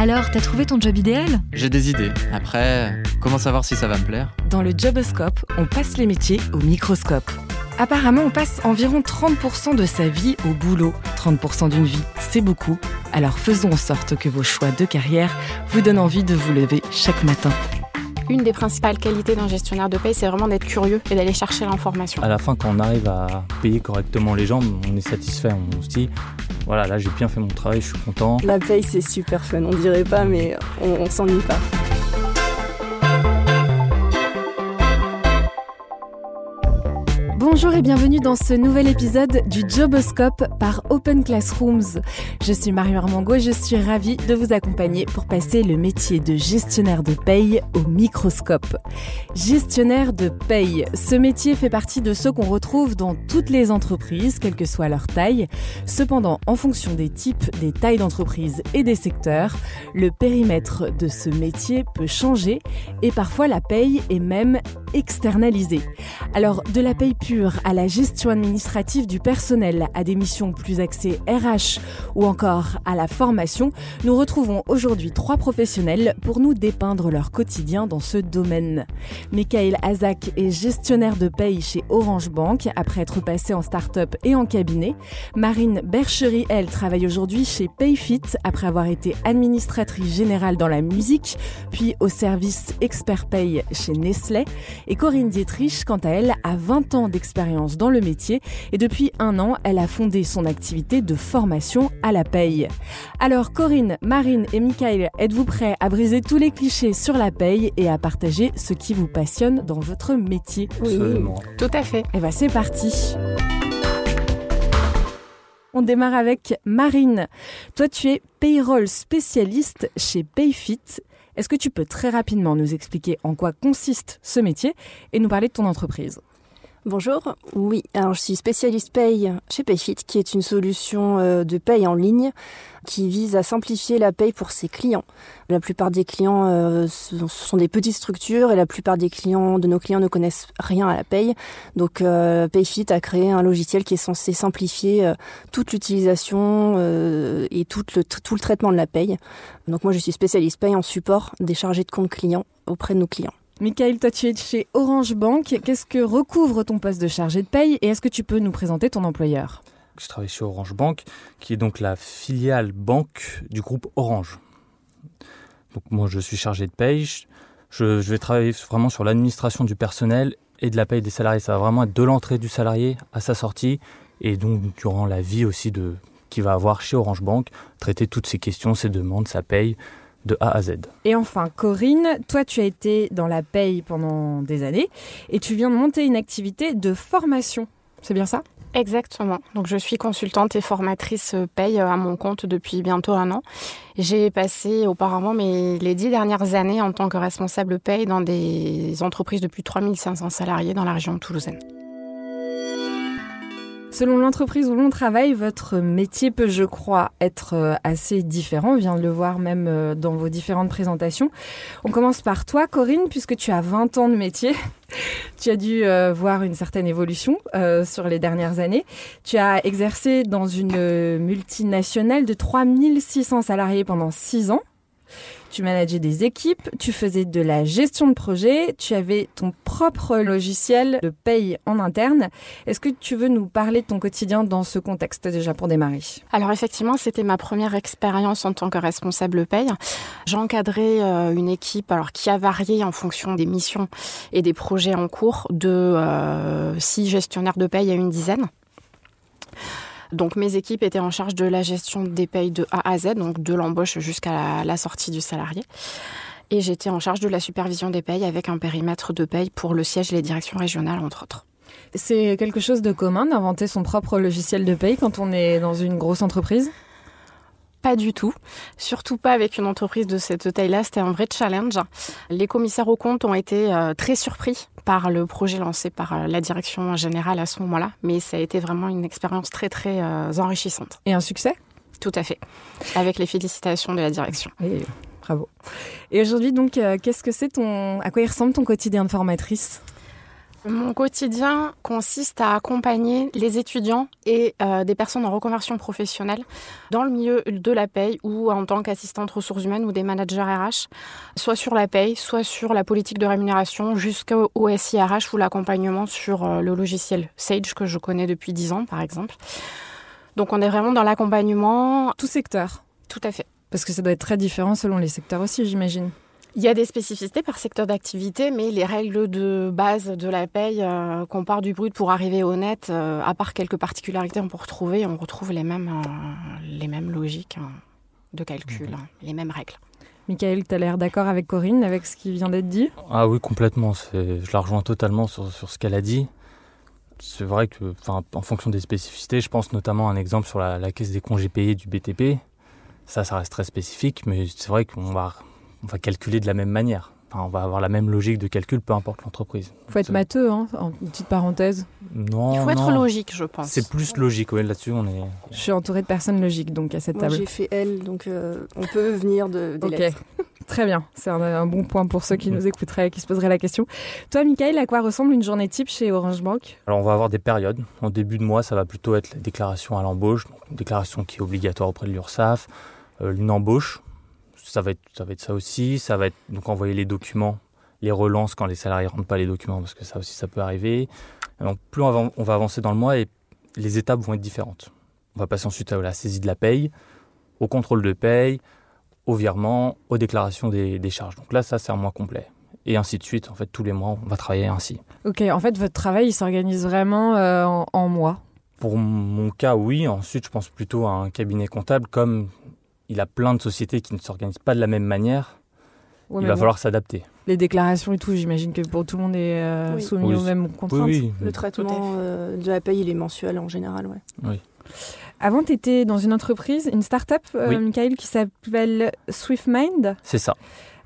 Alors, t'as trouvé ton job idéal J'ai des idées. Après, comment savoir si ça va me plaire? Dans le Joboscope, on passe les métiers au microscope. Apparemment, on passe environ 30% de sa vie au boulot. 30% d'une vie, c'est beaucoup. Alors faisons en sorte que vos choix de carrière vous donnent envie de vous lever chaque matin. Une des principales qualités d'un gestionnaire de paye, c'est vraiment d'être curieux et d'aller chercher l'information. À la fin, quand on arrive à payer correctement les gens, on est satisfait. On se dit, voilà, là j'ai bien fait mon travail, je suis content. La paye, c'est super fun, on dirait pas, mais on, on s'ennuie pas. Bonjour et bienvenue dans ce nouvel épisode du Joboscope par Open Classrooms. Je suis Marie Armango et je suis ravie de vous accompagner pour passer le métier de gestionnaire de paye au microscope. Gestionnaire de paye, ce métier fait partie de ceux qu'on retrouve dans toutes les entreprises, quelle que soit leur taille. Cependant, en fonction des types, des tailles d'entreprise et des secteurs, le périmètre de ce métier peut changer et parfois la paye est même externalisée. Alors, de la paye pure à la gestion administrative du personnel, à des missions plus axées RH ou encore à la formation, nous retrouvons aujourd'hui trois professionnels pour nous dépeindre leur quotidien dans ce domaine. Michael Azak est gestionnaire de paye chez Orange Bank après être passé en start-up et en cabinet. Marine Berchery, elle, travaille aujourd'hui chez Payfit après avoir été administratrice générale dans la musique, puis au service Expert Pay chez Nestlé. Et Corinne Dietrich, quant à elle, a 20 ans d'expérience expérience dans le métier et depuis un an, elle a fondé son activité de formation à la paye. Alors Corinne, Marine et Michael, êtes-vous prêts à briser tous les clichés sur la paye et à partager ce qui vous passionne dans votre métier? Oui, tout à fait. Et eh bien c'est parti. On démarre avec Marine. Toi, tu es payroll spécialiste chez Payfit. Est-ce que tu peux très rapidement nous expliquer en quoi consiste ce métier et nous parler de ton entreprise? Bonjour, oui, alors je suis spécialiste paye chez Payfit, qui est une solution euh, de paye en ligne qui vise à simplifier la paye pour ses clients. La plupart des clients euh, sont des petites structures et la plupart des clients de nos clients ne connaissent rien à la paye. Donc euh, Payfit a créé un logiciel qui est censé simplifier toute l'utilisation et tout le, traitement de la paye. Donc moi je suis spécialiste paye en support des chargés de compte clients auprès de nos clients. Michael, toi tu es chez Orange Bank. Qu'est-ce que recouvre ton poste de chargé de paye et est-ce que tu peux nous présenter ton employeur? Je travaille chez Orange Bank, qui est donc la filiale banque du groupe Orange. Donc moi je suis chargé de paye. Je, vais travailler vraiment sur l'administration du personnel et de la paye des salariés. Ça va vraiment être de l'entrée du salarié à sa sortie et donc durant la vie aussi de qu'il va avoir chez Orange Bank, traiter toutes ces questions, ses demandes, sa paye, de A à Z. Et enfin, Corinne, toi tu as été dans la paye pendant des années et tu viens de monter une activité de formation. C'est bien ça? Exactement. Donc je suis consultante et formatrice paye à mon compte depuis bientôt un an. J'ai passé auparavant mes, les dix dernières années en tant que responsable paye dans des entreprises de plus de 3500 salariés dans la région toulousaine. Selon l'entreprise où l'on travaille, votre métier peut, je crois, être euh, assez différent. On vient de le voir même euh, dans vos différentes présentations. On commence par toi, Corinne, puisque tu as 20 ans de métier. tu as dû euh, voir une certaine évolution sur les dernières années. Tu as exercé dans une multinationale de 3600 salariés pendant 6 ans tu manageais des équipes, tu faisais de la gestion de projet, tu avais ton propre logiciel de paye en interne. Est-ce que tu veux nous parler de ton quotidien dans ce contexte déjà pour démarrer? Alors effectivement, c'était ma première expérience en tant que responsable paye. J'encadrais euh, une équipe alors qui a varié en fonction des missions et des projets en cours de euh, six gestionnaires de paye à une dizaine. Donc mes équipes étaient en charge de la gestion des payes de A à Z, donc de l'embauche jusqu'à la, sortie du salarié. Et j'étais en charge de la supervision des payes avec un périmètre de paye pour le siège et les directions régionales, entre autres. C'est quelque chose de commun d'inventer son propre logiciel de paye quand on est dans une grosse entreprise? Pas du tout, surtout pas avec une entreprise de cette taille-là. C'était un vrai challenge. Les commissaires aux comptes ont été euh, très surpris par le projet lancé par euh, la direction générale à ce moment-là, mais ça a été vraiment une expérience très très euh, enrichissante. Et un succès? Tout à fait, avec les félicitations de la direction. Bravo. Et aujourd'hui donc, qu'est-ce que c'est ton, à quoi il ressemble ton quotidien de formatrice? Mon quotidien consiste à accompagner les étudiants et euh, des personnes en reconversion professionnelle dans le milieu de la paye ou en tant qu'assistante ressources humaines ou des managers RH, soit sur la paye, soit sur la politique de rémunération jusqu'au SIRH ou l'accompagnement sur euh, le logiciel Sage que je connais depuis 10 ans par exemple. Donc on est vraiment dans l'accompagnement. Tout secteur Tout à fait. Parce que ça doit être très différent selon les secteurs aussi, j'imagine. Il y a des spécificités par secteur d'activité, mais les règles de base de la paye, euh, qu'on part du brut pour arriver au net, euh, à part quelques particularités on peut retrouver, on retrouve les mêmes, euh, les mêmes logiques hein, de calcul, hein, les mêmes règles. Michael, tu as l'air d'accord avec Corinne, avec ce qui vient d'être dit? Ah oui, complètement. Je la rejoins totalement sur, sur ce qu'elle a dit. C'est vrai que, en fonction des spécificités, je pense notamment à un exemple sur la, la caisse des congés payés du BTP. Ça, ça reste très spécifique, mais c'est vrai qu'on va on va calculer de la même manière. Enfin, on va avoir la même logique de calcul, peu importe l'entreprise. Il faut être matheux, hein, en petite parenthèse. Non. Il faut être logique, je pense. C'est plus logique, oui, là-dessus, on est. Je suis entourée de personnes logiques, donc à cette Moi, table. J'ai fait L, donc euh, on peut venir de, des lettres. Très bien, c'est un, un bon point pour ceux qui nous écouteraient et qui se poseraient la question. Toi, Michael, à quoi ressemble une journée type chez Orange Bank? Alors, on va avoir des périodes. En début de mois, ça va plutôt être la déclaration à l'embauche, donc une déclaration qui est obligatoire auprès de l'URSSAF, euh, une embauche. Ça va, être, ça va être ça aussi. Ça va être donc envoyer les documents, les relances quand les salariés ne rentrent pas les documents, parce que ça aussi, ça peut arriver. Donc, plus on va, on va avancer dans le mois et les étapes vont être différentes. On va passer ensuite à la saisie de la paye, au contrôle de paye, au virement, aux déclarations des, des charges. Donc là, ça, c'est un mois complet. Et ainsi de suite. En fait, tous les mois, on va travailler ainsi. Ok, en fait, votre travail, il s'organise vraiment euh, en, en mois? Pour mon cas, oui. Ensuite, je pense plutôt à un cabinet comptable. Comme il a plein de sociétés qui ne s'organisent pas de la même manière, Ouais, il va bon, falloir s'adapter. Les déclarations et tout, j'imagine que pour tout le monde est euh, Oui. soumis Oui, aux mêmes contraintes. Oui, oui. Le traitement euh, de la paye, il est mensuel en général, ouais. Avant, tu étais dans une entreprise, une start-up, euh, Oui. Michael, qui s'appelle SwiftMind. C'est ça.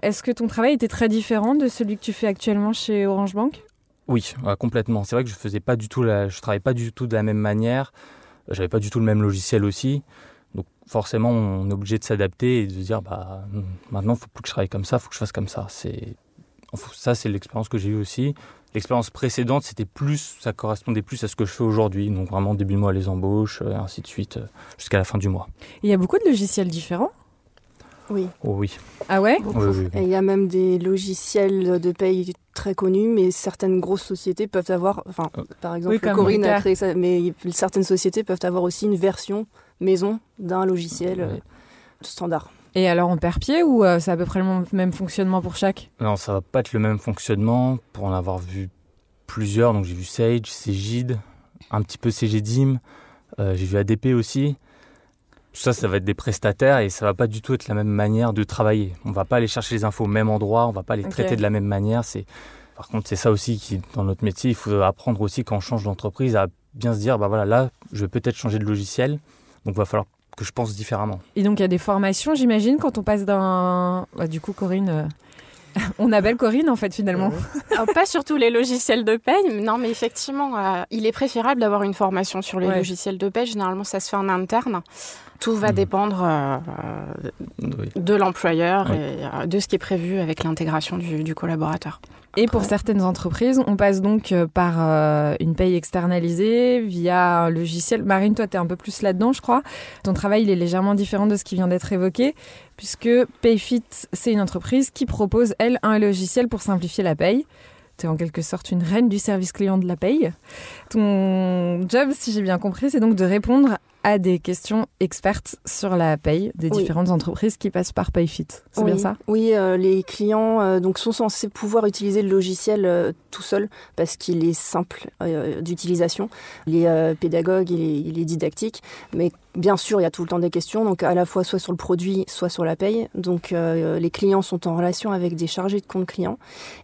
Est-ce que ton travail était très différent de celui que tu fais actuellement chez Orange Bank? Oui, ouais, complètement. C'est vrai que je faisais pas du tout la, je travaillais pas du tout de la même manière. J'avais pas du tout le même logiciel aussi. Donc forcément, on est obligé de s'adapter et de se dire bah maintenant, faut plus que je travaille comme ça, faut que je fasse comme ça. C'est ça, c'est l'expérience que j'ai eue aussi. L'expérience précédente, c'était plus, ça correspondait plus à ce que je fais aujourd'hui. Donc vraiment début de mois les embauches, euh, et ainsi de suite, euh, jusqu'à la fin du mois. Il y a beaucoup de logiciels différents? Oui. Oh oui. Ah ouais? Beaucoup. Oui, oui, oui. Et il y a même des logiciels de paye très connus, mais certaines grosses sociétés peuvent avoir, enfin, Euh, par exemple, Corinne a créé ça, mais certaines sociétés peuvent avoir aussi une version maison d'un logiciel euh, standard. Et alors on perd pied ou euh, c'est à peu près le même- fonctionnement pour chaque? Non, ça va pas être le même fonctionnement. Pour en avoir vu plusieurs, donc j'ai vu Sage, Cegid, un petit peu CGDIM, euh, j'ai vu ADP aussi. Tout ça, ça va être des prestataires et ça va pas du tout être la même manière de travailler. On va pas aller chercher les infos au même endroit, on va pas les traiter de la même manière. C'est par contre, c'est ça aussi qui, dans notre métier, il faut apprendre aussi quand on change d'entreprise à bien se dire, bah voilà, là, je vais peut-être changer de logiciel, donc il va falloir que je pense différemment. Et donc il y a des formations, j'imagine, quand on passe d'un... Bah, du coup, Corinne... on appelle Corinne en fait finalement. Alors, pas sur tous les logiciels de paye, mais non, mais effectivement, euh, il est préférable d'avoir une formation sur les Ouais. logiciels de paye. Généralement, ça se fait en interne. Tout va Mhm. dépendre euh, Oui. de l'employeur Oui. et euh, de ce qui est prévu avec l'intégration du, du collaborateur. Et pour certaines entreprises, on passe donc par euh, une paye externalisée via un logiciel. Marine, toi, tu es un peu plus là-dedans, je crois. Ton travail, il est légèrement différent de ce qui vient d'être évoqué, puisque Payfit, c'est une entreprise qui propose, elle, un logiciel pour simplifier la paye. Tu es en quelque sorte une reine du service client de la paye. Ton job, si j'ai bien compris, c'est donc de répondre à des questions expertes sur la paye des Oui. différentes entreprises qui passent par Payfit. C'est oui. bien ça? Oui, euh, les clients euh, donc sont censés pouvoir utiliser le logiciel euh, tout seul parce qu'il est simple d'utilisation. Il est pédagogue, il est, il est didactique, mais bien sûr, il y a tout le temps des questions, donc à la fois soit sur le produit, soit sur la paye. Donc les clients sont en relation avec des chargés de compte clients,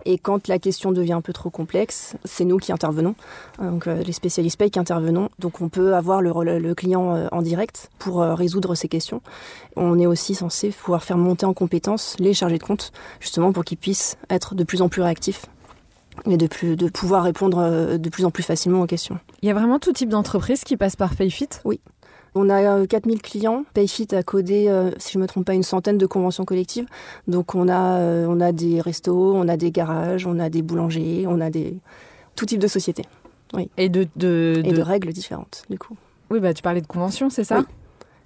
et quand la question devient un peu trop complexe, c'est nous qui intervenons, donc les spécialistes paye qui intervenons. Donc on peut avoir le, le client euh, en direct pour euh, résoudre ces questions. On est aussi censé pouvoir faire monter en compétence les chargés de compte, justement pour qu'ils puissent être de plus en plus réactifs et de, plus, de pouvoir répondre euh, de plus en plus facilement aux questions. Il y a vraiment tout type d'entreprise qui passe par Payfit? On a euh, 4000 clients. Payfit a codé, si je ne me trompe pas, une centaine de conventions collectives. Donc on a, on a des restos, on a des garages, on a des boulangers, on a des, tout type de société. Et de, de, Et de règles différentes, du coup. Oui, bah tu parlais de convention, c'est ça? Oui.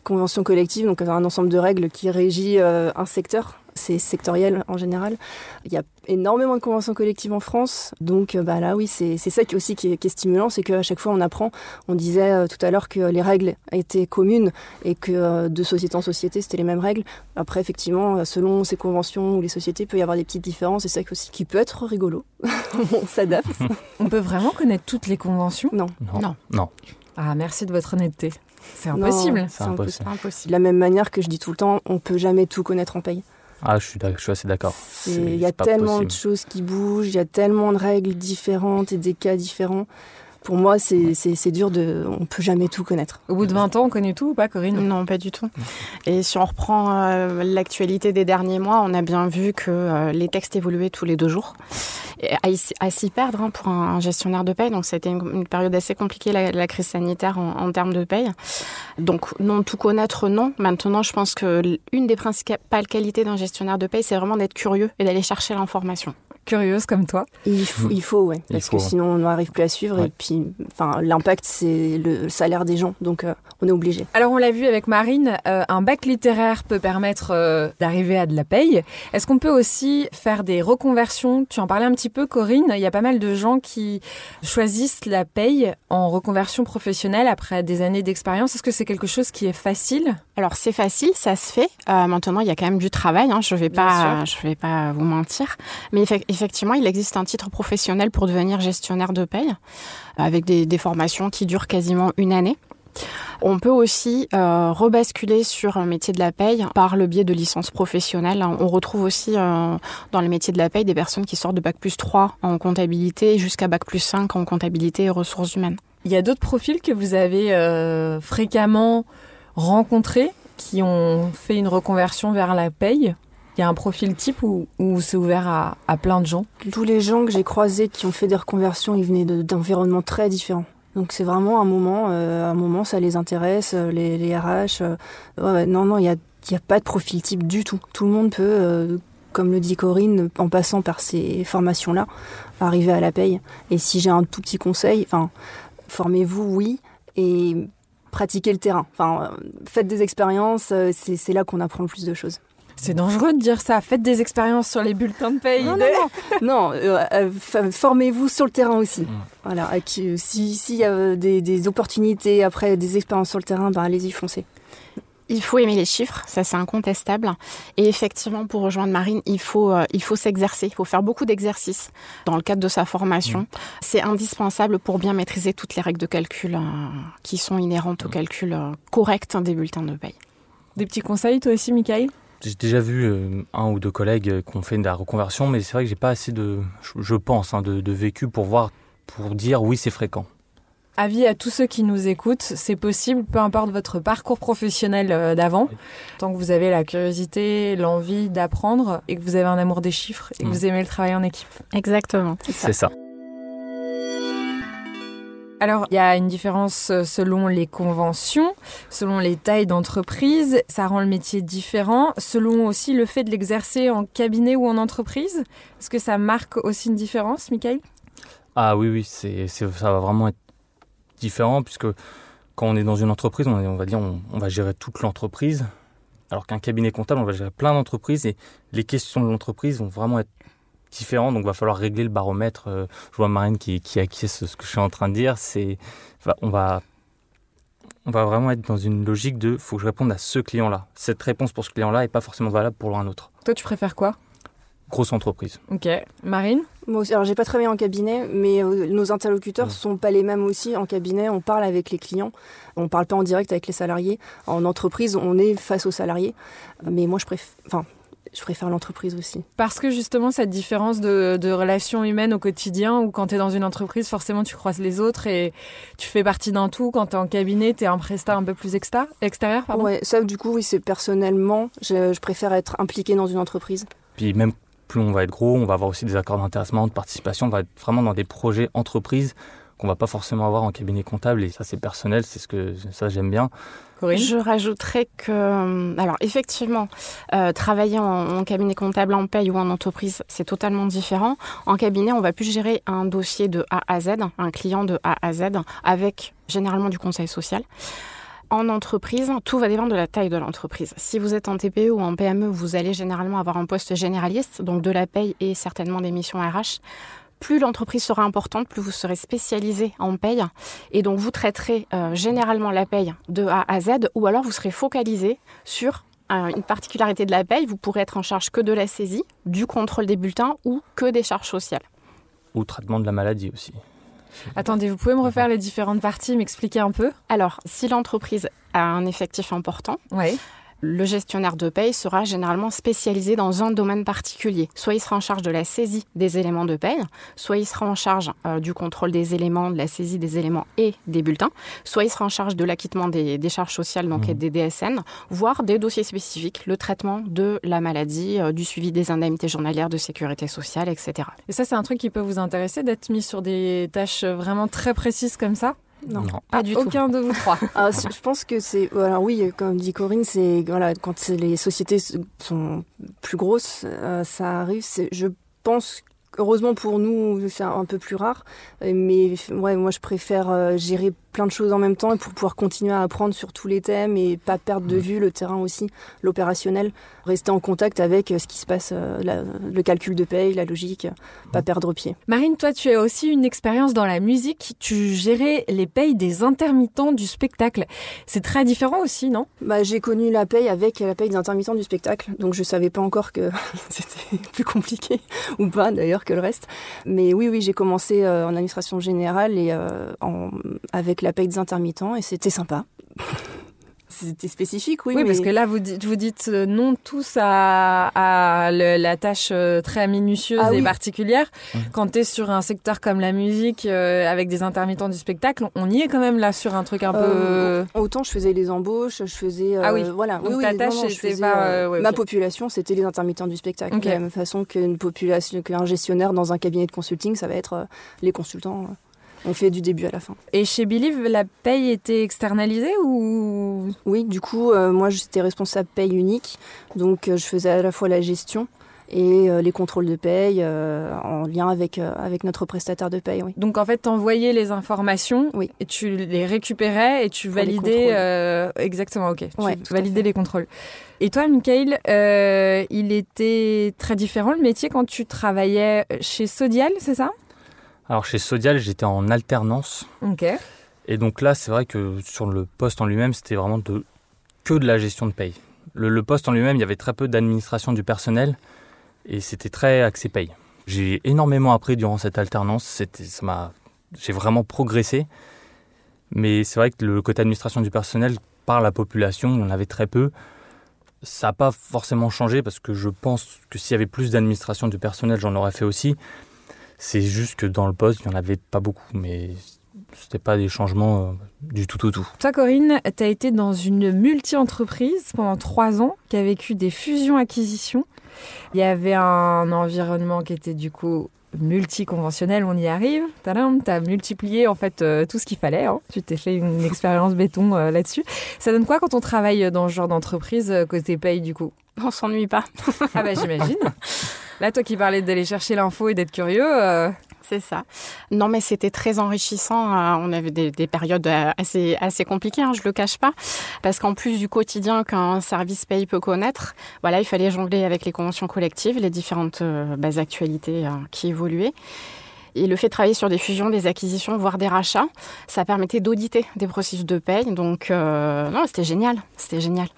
Convention collective, donc un ensemble de règles qui régit euh, un secteur. C'est sectoriel en général. Il y a énormément de conventions collectives en France. Donc euh, bah, là, oui, c'est c'est ça qui aussi qui est, qui est stimulant, c'est qu'à chaque fois on apprend. On disait euh, tout à l'heure que les règles étaient communes et que euh, de société en société, c'était les mêmes règles. Après, effectivement, selon ces conventions ou les sociétés, il peut y avoir des petites différences. Et c'est ça qui aussi qui peut être rigolo. on s'adapte. On peut vraiment connaître toutes les conventions? Non. Non. Non. Non. Ah, merci de votre honnêteté. C'est impossible. C'est impossible. Impossible. De la même manière que je dis tout le temps, on peut jamais tout connaître en paye. Ah, je suis, je suis assez d'accord. Il y a tellement possible. de choses qui bougent, il y a tellement de règles différentes et des cas différents. Pour moi, c'est c'est- c'est dur de. On peut jamais tout connaître. Au bout de 20 ans, on connaît tout ou pas, Corinne? Non, pas du tout. Et si on reprend euh, l'actualité des derniers mois, on a bien vu que euh, les textes évoluaient tous les deux jours. À, s'y perdre hein, pour un, un gestionnaire de paye, donc c'était une, une période assez compliquée, la, la crise sanitaire en, en termes de paye. Donc non, tout connaître, non. Maintenant, je pense que l'une des principales qualités d'un gestionnaire de paye, c'est vraiment d'être curieux et d'aller chercher l'information. Curieuse comme toi. Il faut, il faut ouais. Il Parce faut. que sinon, on n'arrive plus à suivre. Ouais. Et puis, enfin, l'impact, c'est le salaire des gens. Donc, euh, on est obligé. Alors on l'a vu avec Marine, euh, un bac littéraire peut permettre euh, d'arriver à de la paye. Est-ce qu'on peut aussi faire des reconversions? Tu en parlais un petit peu Corinne, il y a pas mal de gens qui choisissent la paye en reconversion professionnelle après des années d'expérience. Est-ce que c'est quelque chose qui est facile? Alors c'est facile, ça se fait. Euh, maintenant, il y a quand même du travail. Hein, je vais Bien pas, je vais pas vous mentir. Mais effe- effectivement, il existe un titre professionnel pour devenir gestionnaire de paye, avec des, des formations qui durent quasiment une année. On peut aussi euh, rebasculer sur un métier de la paye par le biais de licences professionnelles. On retrouve aussi euh, dans les métiers de la paye des personnes qui sortent de bac plus 3 en comptabilité jusqu'à bac plus 5 en comptabilité et ressources humaines. Il y a d'autres profils que vous avez euh, fréquemment rencontrés qui ont fait une reconversion vers la paye? Il y a un profil type ou, ou c'est ouvert à, à plein de gens? Tous les gens que j'ai croisés qui ont fait des reconversions, ils venaient de- d'environnements très différents. Donc c'est vraiment un moment, euh, un moment ça les intéresse, euh, les, les RH. euh, ouais, non, non, il n'y a, y a pas de profil type du tout. Tout le monde peut, euh, comme le dit Corinne, en passant par ces formations-là, arriver à la paye. Et si j'ai un tout petit conseil, enfin, formez-vous, oui, et pratiquez le terrain. Enfin, euh, faites des expériences, c'est là qu'on apprend le plus de choses. C'est dangereux de dire ça. Faites des expériences sur les bulletins de paye. Non, non, non. non euh, euh, formez-vous sur le terrain aussi. Voilà. avec, euh, si s'il y a des, des opportunités après des expériences sur le terrain, ben allez-y, foncez. Il faut aimer les chiffres, ça c'est incontestable. Et effectivement, pour rejoindre Marine, il faut, euh, il faut s'exercer, il faut faire beaucoup d'exercices dans le cadre de sa formation. C'est indispensable pour bien maîtriser toutes les règles de calcul euh, qui sont inhérentes au calcul euh, correct des bulletins de paye. Des petits conseils, toi aussi, Michael J'ai déjà vu euh, un ou deux collègues euh, qui ont fait de la reconversion, mais c'est vrai que j'ai pas assez de, je, pense, hein, de, de vécu pour voir, pour dire oui, c'est fréquent. Avis à tous ceux qui nous écoutent, c'est possible, peu importe votre parcours professionnel euh, d'avant, tant que vous avez la curiosité, l'envie d'apprendre et que vous avez un amour des chiffres et que Mm. vous aimez le travail en équipe. Exactement. C'est ça. Alors, il y a une différence euh, selon les conventions, selon les tailles d'entreprise. Ça rend le métier différent. Selon aussi le fait de l'exercer en cabinet ou en entreprise. Est-ce que ça marque aussi une différence, Michael? Ah oui, oui, c'est, ça va vraiment être différent puisque quand on est dans une entreprise, on va dire, on, on va gérer toute l'entreprise, alors qu'un cabinet comptable, on va gérer plein d'entreprises et les questions de l'entreprise vont vraiment être différentes. Donc, il va falloir régler le baromètre. Euh, Je vois Marine qui, qui acquiesce ce que je suis en train de dire. C'est, on va, on va vraiment être dans une logique de, faut que je réponde à ce client-là. Cette réponse pour ce client-là est pas forcément valable pour un autre. Toi, tu préfères quoi? Grosse entreprise. Ok. Marine? Moi aussi, alors j'ai pas travaillé en cabinet, mais euh, nos interlocuteurs Mm. sont pas les mêmes aussi en cabinet. On parle avec les clients, on parle pas en direct avec les salariés. En entreprise, on est face aux salariés, mais moi je préfère, enfin, je préfère l'entreprise aussi. Parce que justement, cette différence de, de relations humaines au quotidien, où quand tu es dans une entreprise, forcément, tu croises les autres et tu fais partie d'un tout. Quand tu es en cabinet, tu es un prestat un peu plus exta, extérieur. Pardon. Ouais, ça du coup, oui, c'est personnellement, je, je préfère être impliqué dans une entreprise. Puis même plus on va être gros, on va avoir aussi des accords d'intéressement, de participation, on va être vraiment dans des projets entreprises qu'on va pas forcément avoir en cabinet comptable. Et ça, c'est personnel, c'est ce que ça j'aime bien. Je rajouterais que, euh, alors effectivement, euh, travailler en, cabinet comptable en paye ou en entreprise, c'est totalement différent. En cabinet, on va plus gérer un dossier de A à Z, un client de A à Z, avec généralement du conseil social. En entreprise, tout va dépendre de la taille de l'entreprise. Si vous êtes en TPE ou en PME, vous allez généralement avoir un poste généraliste, donc de la paye et certainement des missions RH plus l'entreprise sera importante, plus vous serez spécialisé en paye. Et donc, vous traiterez euh, généralement la paye de A à Z, ou alors vous serez focalisé sur euh, une particularité de la paye. Vous pourrez être en charge que de la saisie, du contrôle des bulletins ou que des charges sociales. Ou traitement de la maladie aussi. Attendez, vous pouvez me refaire les différentes parties, m'expliquer un peu? Alors, si l'entreprise a un effectif important, oui le gestionnaire de paye sera généralement spécialisé dans un domaine particulier. Soit il sera en charge de la saisie des éléments de paye, soit il sera en charge euh, du contrôle des éléments, de la saisie des éléments et des bulletins, soit il sera en charge de l'acquittement des, charges sociales, donc mmh. des DSN, voire des dossiers spécifiques, le traitement de la maladie, euh, du suivi des indemnités journalières de sécurité sociale, etc. Et ça, c'est un truc qui peut vous intéresser d'être mis sur des tâches vraiment très précises comme ça? Non, pas du tout. Aucun de vous trois. Ah, je pense que c'est. Alors oui, comme dit Corinne, c'est voilà, quand les sociétés sont plus grosses, euh, ça arrive. Je pense heureusement pour nous, c'est un peu plus rare. Mais ouais, moi, je préfère euh, gérer plein de choses en même temps et pour pouvoir continuer à apprendre sur tous les thèmes et pas perdre de vue le terrain aussi, l'opérationnel, rester en contact avec euh, ce qui se passe, euh, le calcul de paye, la logique, pas perdre pied. Marine, toi tu as aussi une expérience dans la musique, tu gérais les payes des intermittents du spectacle. C'est très différent aussi, non? Bah, J'ai connu la paye avec la paye des intermittents du spectacle, donc je savais pas encore que c'était plus compliqué, ou pas d'ailleurs que le reste. Mais oui, oui, j'ai commencé euh, en administration générale et en, avec la paye des intermittents et c'était sympa. C'était spécifique, oui. Oui, parce que là, vous dites, vous dites euh, non tous à, la tâche euh, très minutieuse ah et particulière. Quand tu es sur un secteur comme la musique, euh, avec des intermittents du spectacle, on y est quand même là sur un truc un peu... Autant je faisais les embauches, je faisais... ah oui, voilà. Donc ta tâche, c'était pas... ma population, c'était les intermittents du spectacle. De la même façon qu'une population, qu'un gestionnaire dans un cabinet de consulting, ça va être les consultants. On fait du début à la fin. Et chez Believe, la paye était externalisée ou? Oui, du coup, euh, moi j'étais responsable paye unique, donc euh, je faisais à la fois la gestion et euh, les contrôles de paye en lien avec, avec notre prestataire de paye. Oui. Donc en fait, tu envoyais les informations oui. et tu les récupérais et tu validais. exactement, ok. Tu validais les contrôles. Et toi, Michael, il était très différent le métier quand tu travaillais chez Sodial, c'est ça? Alors chez Sodial, j'étais en alternance. Ok. Et donc là, c'est vrai que sur le poste en lui-même, c'était vraiment de, que de la gestion de paye. Le, poste en lui-même, il y avait très peu d'administration du personnel et c'était très axé paye. J'ai énormément appris durant cette alternance. C'était, ça m'a, j'ai vraiment progressé. Mais c'est vrai que le côté administration du personnel par la population, on avait très peu. Ça n'a pas forcément changé parce que je pense que s'il y avait plus d'administration du personnel, j'en aurais fait aussi. C'est juste que dans le poste, il n'y en avait pas beaucoup, mais c'était pas des changements euh, du tout au tout. Toi, Corinne, tu as été dans une multi-entreprise pendant trois ans qui a vécu des fusions-acquisitions. Il y avait un environnement qui était du coup multi-conventionnel, on y arrive. Tu as multiplié en fait euh, tout ce qu'il fallait. Hein. Tu t'es fait une expérience béton euh, là-dessus. Ça donne quoi quand on travaille dans ce genre d'entreprise côté paye du coup? On s'ennuie pas. ah bah j'imagine. Là, toi qui parlais d'aller chercher l'info et d'être curieux. Euh, c'est ça. Non, mais c'était très enrichissant. Euh, on avait des, périodes euh, assez, assez compliquées, hein, je le cache pas. Parce qu'en plus du quotidien qu'un service paye peut connaître, voilà, il fallait jongler avec les conventions collectives, les différentes bases actualités qui évoluaient. Et le fait de travailler sur des fusions, des acquisitions, voire des rachats, ça permettait d'auditer des processus de paye. Donc, non, c'était génial. C'était génial.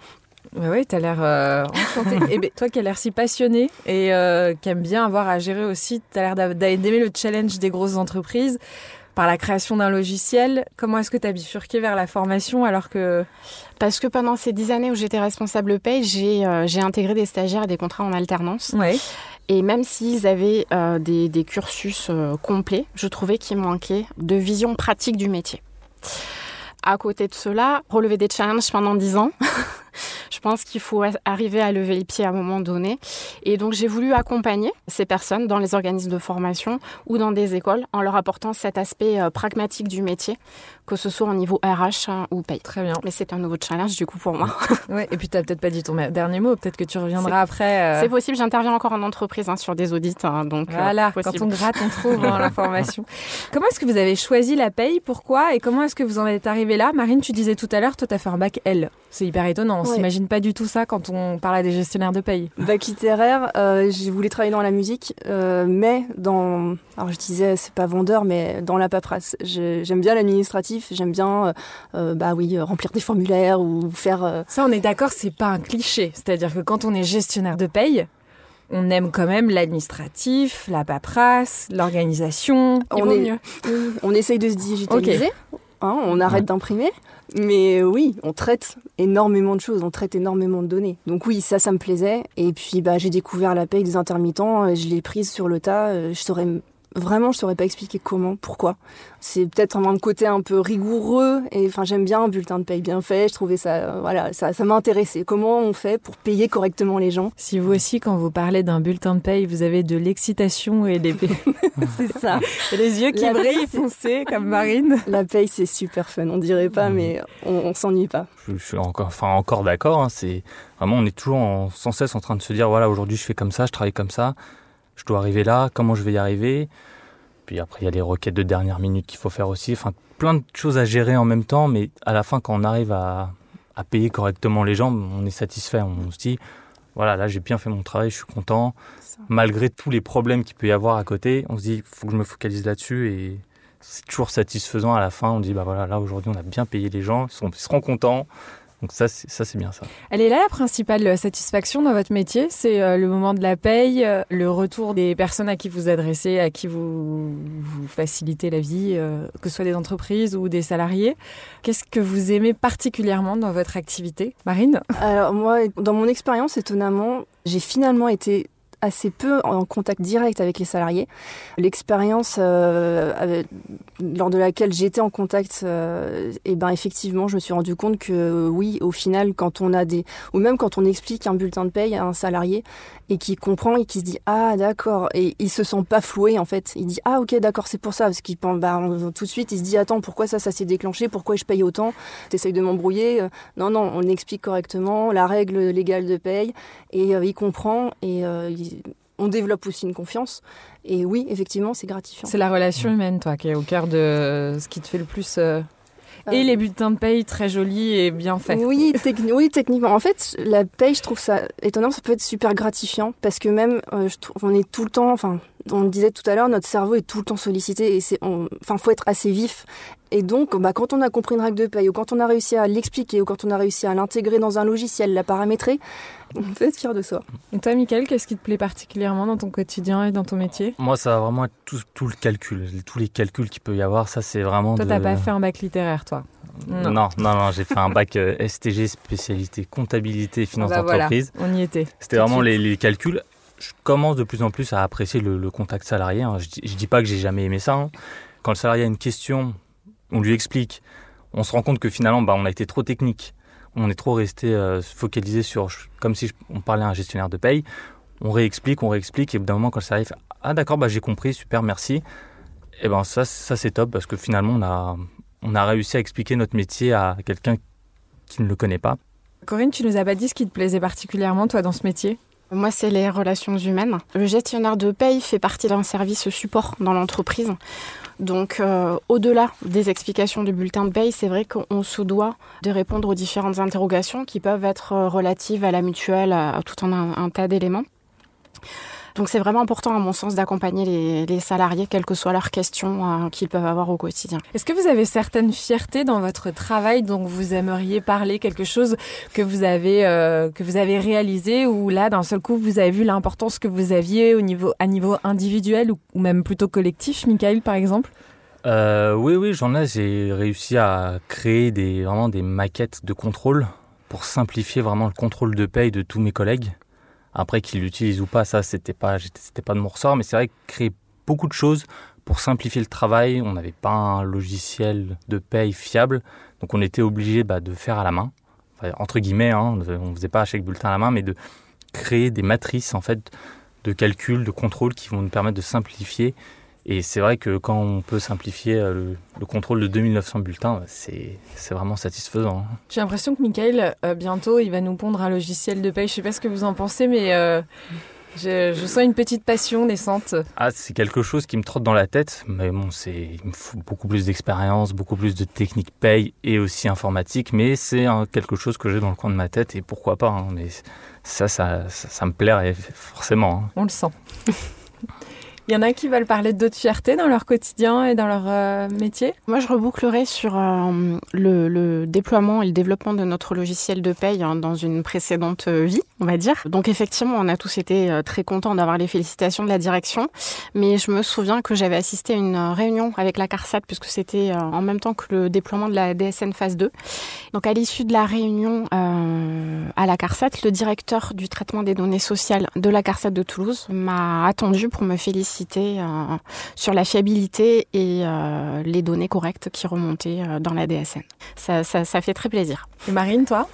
Oui, tu as l'air euh, enchanté. et ben, toi qui as l'air si passionné et euh, qui aime bien avoir à gérer aussi, tu as l'air d'aimer le challenge des grosses entreprises par la création d'un logiciel. Comment est-ce que tu as bifurqué vers la formation alors que... Parce que pendant ces dix années où j'étais responsable paye, j'ai euh, intégré des stagiaires et des contrats en alternance. Ouais. Et même s'ils avaient euh, des, des, cursus complets, je trouvais qu'il manquait de vision pratique du métier. À côté de cela, relever des challenges pendant dix ans. pense qu'il faut arriver à lever les pieds à un moment donné. Et donc j'ai voulu accompagner ces personnes dans les organismes de formation ou dans des écoles en leur apportant cet aspect euh, pragmatique du métier, que ce soit au niveau RH hein, ou paye. Très bien. Mais c'est un nouveau challenge du coup pour moi. ouais, et puis tu n'as peut-être pas dit ton dernier mot, peut-être que tu reviendras après. Euh. C'est possible, j'interviens encore en entreprise hein, sur des audits. Hein, donc, euh, voilà, quand on gratte, on trouve l'information. comment est-ce que vous avez choisi la paye Pourquoi Et comment est-ce que vous en êtes arrivé là? Marine, tu disais tout à l'heure, toi tu as fait un bac L. C'est hyper étonnant, on s'imagine pas du tout ça quand on parle à des gestionnaires de paye. Bac littéraire, euh, j'ai voulu travailler dans la musique, mais dans... Alors je disais, c'est pas vendeur, mais dans la paperasse. J'aime bien l'administratif, j'aime bien, bah oui, remplir des formulaires ou faire... Ça, on est d'accord, c'est pas un cliché. C'est-à-dire que quand on est gestionnaire de paye, on aime quand même l'administratif, la paperasse, l'organisation. On, est, mieux. on essaye de se digitaliser. Hein, on arrête d'imprimer. Mais oui, on traite énormément de choses, on traite énormément de données. Donc oui, ça, ça me plaisait. Et puis bah, j'ai découvert la paye des intermittents, je l'ai prise sur le tas. Euh, je saurais Vraiment, je saurais pas expliquer comment, pourquoi. C'est peut-être un côté un peu rigoureux. Et enfin, j'aime bien un bulletin de paye bien fait. Je trouvais ça, euh, voilà, ça, ça m'a intéressé. Comment on fait pour payer correctement les gens? Si vous aussi, quand vous parlez d'un bulletin de paye, vous avez de l'excitation et des c'est ça. les yeux qui brillent foncés comme Marine. La paye, c'est super fun. On dirait pas, mmh. mais on, s'ennuie pas. Je, suis encore, enfin encore d'accord. Hein. c'est vraiment, on est toujours sans cesse en train de se dire, voilà, aujourd'hui je fais comme ça, je travaille comme ça je dois arriver là, comment je vais y arriver? Puis après, il y a les requêtes de dernière minute qu'il faut faire aussi. Enfin, plein de choses à gérer en même temps, mais à la fin, quand on arrive à, payer correctement les gens, on est satisfait. On se dit, voilà, là, j'ai bien fait mon travail, je suis content. Malgré tous les problèmes qu'il peut y avoir à côté, on se dit, il faut que je me focalise là-dessus et c'est toujours satisfaisant à la fin. On dit, bah voilà, là, aujourd'hui, on a bien payé les gens, ils seront contents. Donc ça, c'est bien ça. Elle est là la principale satisfaction dans votre métier, c'est euh, le moment de la paye, euh, le retour des personnes à qui vous adressez, à qui vous, vous facilitez la vie, euh, que ce soit des entreprises ou des salariés? Qu'est-ce que vous aimez particulièrement dans votre activité, Marine? Alors moi, dans mon expérience, étonnamment, j'ai finalement été assez peu en contact direct avec les salariés. L'expérience euh, lors de laquelle j'étais en contact, et euh, eh ben effectivement, je me suis rendu compte que oui, au final, quand on a des, ou même quand on explique un bulletin de paye à un salarié et qui comprend et qui se dit ah d'accord et il se sent pas floué en fait, il dit ah ok d'accord c'est pour ça. Parce qu'il pense bah, tout de suite il se dit attends pourquoi ça ça s'est déclenché, pourquoi je paye autant, t'essayes de m'embrouiller, euh, non non on explique correctement la règle légale de paye et il comprend et il on développe aussi une confiance. Et oui, effectivement, c'est gratifiant. C'est la relation humaine, toi, qui est au cœur de ce qui te fait le plus. Euh, euh, et les bulletins de paye très jolis et bien faits. Oui, oui, techniquement. En fait, la paye, je trouve ça étonnant. Ça peut être super gratifiant parce que même, euh, je trouve, on est tout le temps, enfin, on le disait tout à l'heure, notre cerveau est tout le temps sollicité et c'est, enfin, faut être assez vif. Et donc, bah, quand on a compris une règle de paye ou quand on a réussi à l'expliquer ou quand on a réussi à l'intégrer dans un logiciel, la paramétrer, on peut être fier de soi. Et toi, Michael, qu'est-ce qui te plaît particulièrement dans ton quotidien et dans ton métier? Moi, ça va vraiment être tout, le calcul, tous les calculs qu'il peut y avoir. Ça, c'est vraiment. Toi, tu t'as pas fait un bac littéraire, toi? Non, non, non, j'ai fait un bac euh, STG spécialité comptabilité et finance bah d'entreprise. on y était. C'était vraiment les, calculs je commence de plus en plus à apprécier le, contact salarié. Hein. Je, ne dis pas que j'ai jamais aimé ça. Hein. Quand le salarié a une question, on lui explique. On se rend compte que finalement, bah, on a été trop technique. On est trop resté euh, focalisé sur, comme si on parlait à un gestionnaire de paye. On réexplique, on réexplique, et d'un moment, quand salarié fait Ah, d'accord, bah, j'ai compris, super, merci. Et ben ça, ça c'est top parce que finalement, on a, on a réussi à expliquer notre métier à quelqu'un qui ne le connaît pas. Corinne, tu nous as pas dit ce qui te plaisait particulièrement, toi, dans ce métier? Moi, c'est les relations humaines. Le gestionnaire de paye fait partie d'un service support dans l'entreprise. Donc, euh, au-delà des explications du bulletin de paye, c'est vrai qu'on se doit de répondre aux différentes interrogations qui peuvent être euh, relatives à la mutuelle, à tout un, un tas d'éléments. Donc c'est vraiment important à mon sens d'accompagner les, salariés, quelles que soient leurs questions euh, qu'ils peuvent avoir au quotidien. Est-ce que vous avez certaines fiertés dans votre travail dont vous aimeriez parler, quelque chose que vous avez, euh, que vous avez réalisé ou là d'un seul coup vous avez vu l'importance que vous aviez au niveau, à niveau individuel ou, même plutôt collectif, Michael par exemple? Euh, Oui, oui, j'en ai. J'ai réussi à créer des, vraiment des maquettes de contrôle pour simplifier vraiment le contrôle de paye de tous mes collègues. Après, qu'ils l'utilisent ou pas, ça, c'était pas, c'était pas de mon ressort. Mais c'est vrai que créer beaucoup de choses pour simplifier le travail. On n'avait pas un logiciel de paye fiable. Donc, on était obligé bah, de faire à la main. entre guillemets, hein, on ne faisait pas chaque bulletin à la main, mais de créer des matrices en fait de calcul, de contrôle qui vont nous permettre de simplifier. Et c'est vrai que quand on peut simplifier le, contrôle de 2900 bulletins, c'est vraiment satisfaisant. Hein. J'ai l'impression que Michael, bientôt, il va nous pondre un logiciel de paye. Je ne sais pas ce que vous en pensez, mais je, sens une petite passion naissante. Ah, c'est quelque chose qui me trotte dans la tête, mais bon, il me faut beaucoup plus d'expérience, beaucoup plus de technique paye et aussi informatique, mais c'est quelque chose que j'ai dans le coin de ma tête et pourquoi pas. Hein, mais ça, ça, ça, me plairait forcément. Hein. On le sent. Il y en a qui veulent parler d'autres fiertés dans leur quotidien et dans leur euh, métier? Moi, je rebouclerai sur euh, le, déploiement et le développement de notre logiciel de paye hein, dans une précédente euh, vie, on va dire. Donc, effectivement, on a tous été très contents d'avoir les félicitations de la direction. Mais je me souviens que j'avais assisté à une réunion avec la CARSAT, puisque c'était en même temps que le déploiement de la DSN phase 2. Donc, à l'issue de la réunion à la CARSAT, le directeur du traitement des données sociales de la CARSAT de Toulouse m'a attendu pour me féliciter euh, sur la fiabilité et euh, les données correctes qui remontaient euh, dans la DSN. Ça, ça, fait très plaisir. Et Marine, toi?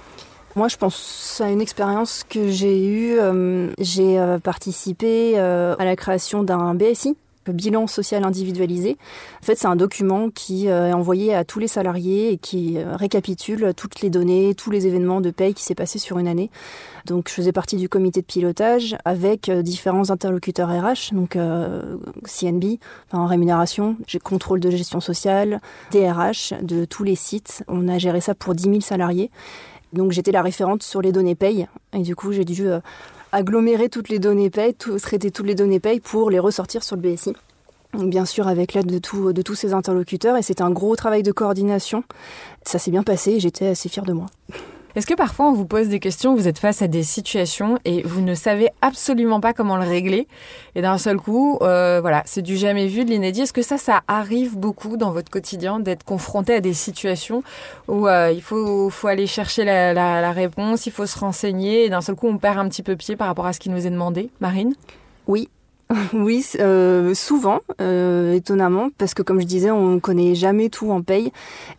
Moi, je pense à une expérience que j'ai eue. j'ai participé à la création d'un BSI, bilan social individualisé. En fait, c'est un document qui euh, est envoyé à tous les salariés et qui euh, récapitule toutes les données, tous les événements de paye qui s'est passé sur une année. Donc, je faisais partie du comité de pilotage avec euh, différents interlocuteurs RH, donc CNB, en rémunération, j'ai contrôle de gestion sociale, DRH de tous les sites. On a géré ça pour 10 000 salariés. Donc, j'étais la référente sur les données paye et du coup, j'ai dû agglomérer toutes les données paye, traiter toutes les données paye pour les ressortir sur le BSI. Bien sûr, avec l'aide de, de tous ces interlocuteurs, et c'était un gros travail de coordination. Ça s'est bien passé et j'étais assez fière de moi. Est-ce que parfois on vous pose des questions, vous êtes face à des situations et vous ne savez absolument pas comment le régler et d'un seul coup, euh, voilà, c'est du jamais vu, de l'inédit. Est-ce que ça, ça arrive beaucoup dans votre quotidien d'être confronté à des situations où euh, il faut, aller chercher la, la réponse, il faut se renseigner et d'un seul coup on perd un petit peu pied par rapport à ce qui nous est demandé? Marine? Oui, Oui, euh, souvent, euh, étonnamment, parce que comme je disais, on connaît jamais tout en paye.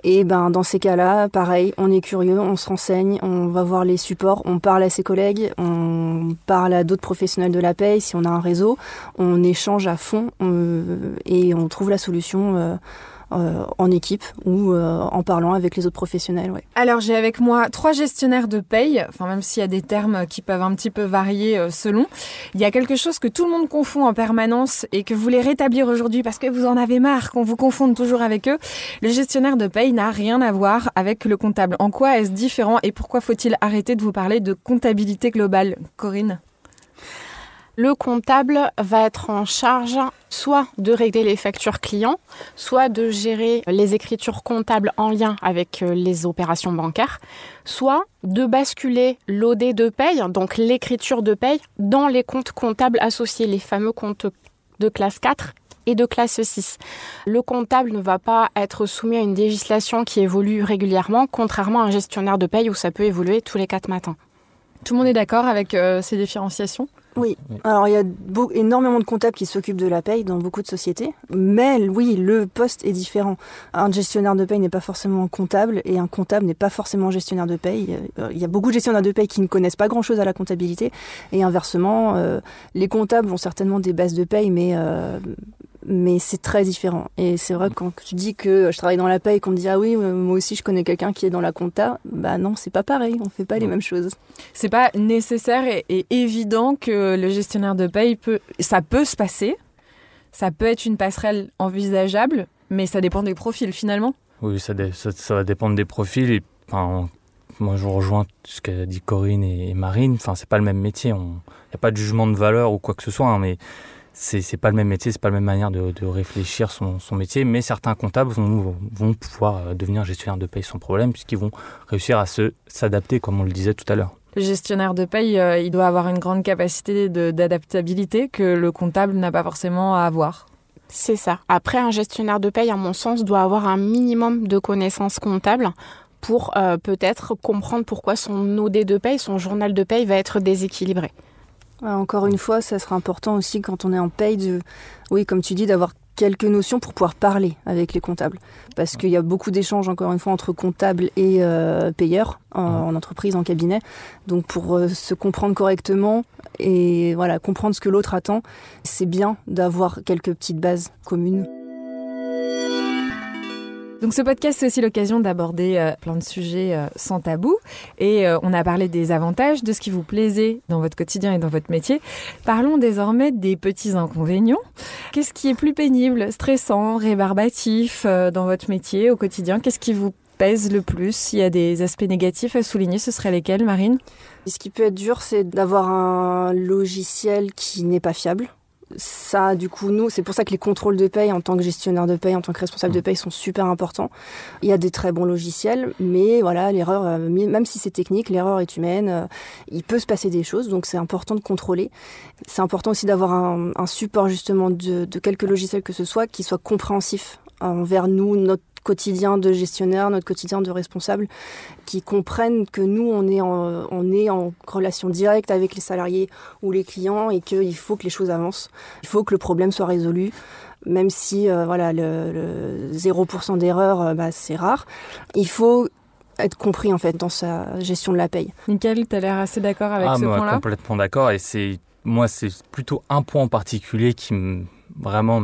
Et ben dans ces cas-là, pareil, on est curieux, on se renseigne, on va voir les supports, on parle à ses collègues, on parle à d'autres professionnels de la paye si on a un réseau, on échange à fond euh, et on trouve la solution en équipe ou euh, en parlant avec les autres professionnels. Alors j'ai avec moi trois gestionnaires de paye, enfin même s'il y a des termes qui peuvent un petit peu varier euh, selon, il y a quelque chose que tout le monde confond en permanence et que vous voulez rétablir aujourd'hui parce que vous en avez marre qu'on vous confonde toujours avec eux. Le gestionnaire de paye n'a rien à voir avec le comptable. En quoi est-ce différent et pourquoi faut-il arrêter de vous parler de comptabilité globale? Corinne? Le comptable va être en charge soit de régler les factures clients, soit de gérer les écritures comptables en lien avec euh, les opérations bancaires, soit de basculer l'OD de paye, donc l'écriture de paye, dans les comptes comptables associés, les fameux comptes de classe 4 et de classe 6. Le comptable ne va pas être soumis à une législation qui évolue régulièrement, contrairement à un gestionnaire de paye où ça peut évoluer tous les quatre matins. Tout le monde est d'accord avec euh, ces différenciations? Oui. Alors il y a énormément de comptables qui s'occupent de la paye dans beaucoup de sociétés, mais oui, le poste est différent. Un gestionnaire de paye n'est pas forcément comptable et un comptable n'est pas forcément gestionnaire de paye. Euh, il y a beaucoup de gestionnaires de paye qui ne connaissent pas grand-chose à la comptabilité et inversement, euh, les comptables ont certainement des bases de paye, mais mais c'est très différent. Et c'est vrai que quand tu dis que je travaille dans la paie et qu'on me dit ah oui, moi aussi je connais quelqu'un qui est dans la compta, bah non, c'est pas pareil, on fait pas les mêmes choses. C'est pas nécessaire et, évident que le gestionnaire de paie peut, ça peut se passer, ça peut être une passerelle envisageable, mais ça dépend des profils finalement. Oui, ça, ça, va dépendre des profils. Et, enfin, moi, je rejoins ce qu'a dit Corinne et Marine. Enfin, c'est pas le même métier. Il n'y a pas de jugement de valeur ou quoi que ce soit, hein, mais c'est pas le même métier, c'est pas la même manière de, de réfléchir son, son, métier, mais certains comptables vont, vont pouvoir euh, devenir gestionnaire de paye sans problème, puisqu'ils vont réussir à se s'adapter, comme on le disait tout à l'heure. Le gestionnaire de paye, euh, il doit avoir une grande capacité d'adaptabilité que le comptable n'a pas forcément à avoir. C'est ça. Après, un gestionnaire de paye, à mon sens, doit avoir un minimum de connaissances comptables pour euh, peut-être comprendre pourquoi son OD de paye, son journal de paye va être déséquilibré. Encore une fois, ça sera important aussi quand on est en paye de, oui, comme tu dis, d'avoir quelques notions pour pouvoir parler avec les comptables. Parce qu'il y a beaucoup d'échanges, encore une fois, entre comptables et euh, payeurs en, entreprise, en cabinet. Donc pour euh, se comprendre correctement et voilà, comprendre ce que l'autre attend, c'est bien d'avoir quelques petites bases communes. Donc ce podcast, c'est aussi l'occasion d'aborder euh, plein de sujets euh, sans tabou. Et euh, on a parlé des avantages, de ce qui vous plaisait dans votre quotidien et dans votre métier. Parlons désormais des petits inconvénients. Qu'est-ce qui est plus pénible, stressant, rébarbatif dans votre métier au quotidien? Qu'est-ce qui vous pèse le plus? S'il y a des aspects négatifs à souligner, ce seraient lesquels, Marine? Ce qui peut être dur, c'est d'avoir un logiciel qui n'est pas fiable ça, du coup, nous, c'est pour ça que les contrôles de paye en tant que gestionnaire de paye, en tant que responsable de mm. paye sont super importants. Il y a des très bons logiciels, mais voilà, l'erreur, euh, même si c'est technique, l'erreur est humaine. Euh, il peut se passer des choses, donc c'est important de contrôler. C'est important aussi d'avoir un, support justement de, de quelques logiciels que ce soit qui soit compréhensif envers nous, notre quotidien de gestionnaire, notre quotidien de responsable, qui comprennent que nous, on est en, on est en relation directe avec les salariés ou les clients et qu'il faut que les choses avancent. Il faut que le problème soit résolu. Même si euh, voilà le, 0% d'erreur, euh, bah, c'est rare. Il faut être compris en fait dans sa gestion de la paye. Nickel, tu as l'air assez d'accord avec ah, ce point-là? Complètement d'accord et c'est moi c'est plutôt un point en particulier qui me vraiment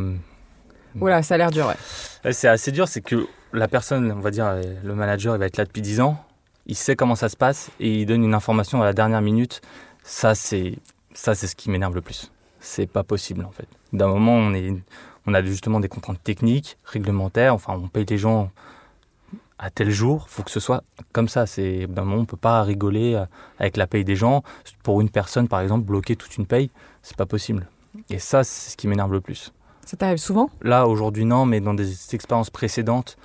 voilà, ça a l'air dur, ouais. C'est assez dur, c'est que la personne, on va dire, le manager, il va être là depuis 10 ans, il sait comment ça se passe et il donne une information à la dernière minute. Ça, c'est ça, c'est ce qui m'énerve le plus. C'est pas possible, en fait. D'un moment, on, est, on a justement des contraintes techniques, réglementaires, enfin, on paye les gens à tel jour, il faut que ce soit comme ça. C'est d'un moment, on peut pas rigoler euh, avec la paye des gens. Pour une personne, par exemple, bloquer toute une paye, c'est pas possible. Et ça, c'est ce qui m'énerve le plus. Ça t'arrive souvent? Là, aujourd'hui, non, mais dans des expériences précédentes,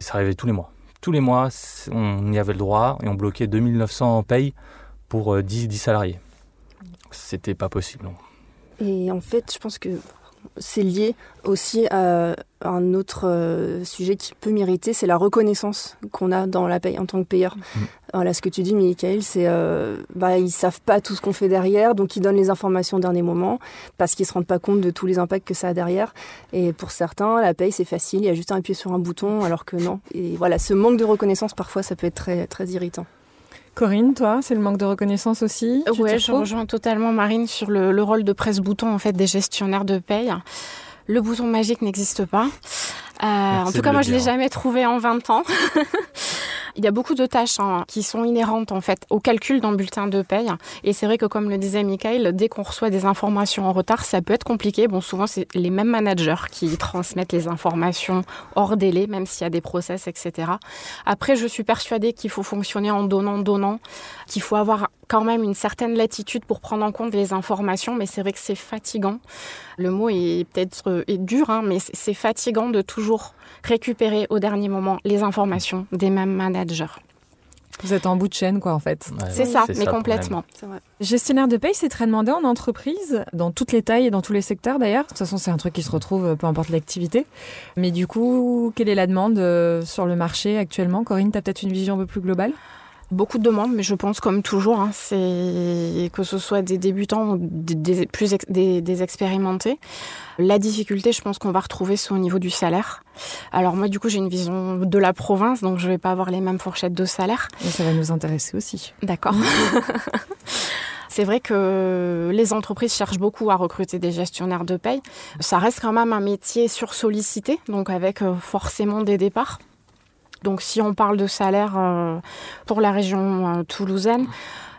ça arrivait tous les mois. Tous les mois, on y avait le droit et on bloquait 2900 payes pour 10, euh, 10 salariés. C'était pas possible. Et en fait, je pense que c'est lié aussi à un autre euh, sujet qui peut m'irriter, c'est la reconnaissance qu'on a dans la paye en tant que payeur. Mm. Ce que tu dis, Michael, c'est euh, bah, ils savent pas tout ce qu'on fait derrière, donc ils donnent les informations au dernier moment parce qu'ils se rendent pas compte de tous les impacts que ça a derrière. Et pour certains, la paye c'est facile, il y a juste à appuyer sur un bouton, alors que non. Et voilà, ce manque de reconnaissance parfois, ça peut être très très irritant. Corinne, toi, c'est le manque de reconnaissance aussi Oui, je rejoins totalement Marine sur le, rôle de presse-bouton en fait des gestionnaires de paye. Le bouton magique n'existe pas. Euh, en tout cas, moi, je l'ai jamais trouvé en 20 ans. Il y a beaucoup de tâches hein, qui sont inhérentes en fait au calcul d'un bulletin de paye. Et c'est vrai que comme le disait Michael, dès qu'on reçoit des informations en retard, ça peut être compliqué. Bon, souvent c'est les mêmes managers qui transmettent les informations hors délai, même s'il y a des process, etc. Après, je suis persuadée qu'il faut fonctionner en donnant, donnant, qu'il faut avoir quand même une certaine latitude pour prendre en compte les informations, mais c'est vrai que c'est fatigant. Le mot est peut-être est dur, hein, mais c'est fatigant de toujours récupérer au dernier moment les informations des mêmes managers. Vous êtes en bout de chaîne, quoi, en fait. c'est ça, mais complètement. Gestionnaire de paye, c'est très demandé en entreprise, dans toutes les tailles et dans tous les secteurs d'ailleurs. De toute façon, c'est un truc qui se retrouve euh, peu importe l'activité. Mais du coup, quelle est la demande euh, sur le marché actuellement? Corinne, tu as peut-être une vision un peu plus globale? Beaucoup de demandes, mais je pense comme toujours, hein, c'est que ce soit des débutants ou des, plus des, expérimentés. La difficulté, je pense qu'on va retrouver, c'est au niveau du salaire. Alors moi, du coup, j'ai une vision de la province, donc je vais pas avoir les mêmes fourchettes de salaire. Et ça va nous intéresser aussi. D'accord. C'est vrai que les entreprises cherchent beaucoup à recruter des gestionnaires de paye. Ça reste quand même un métier sursollicité, donc avec euh, forcément des départs. Donc si on parle de salaire euh, pour la région euh, toulousaine,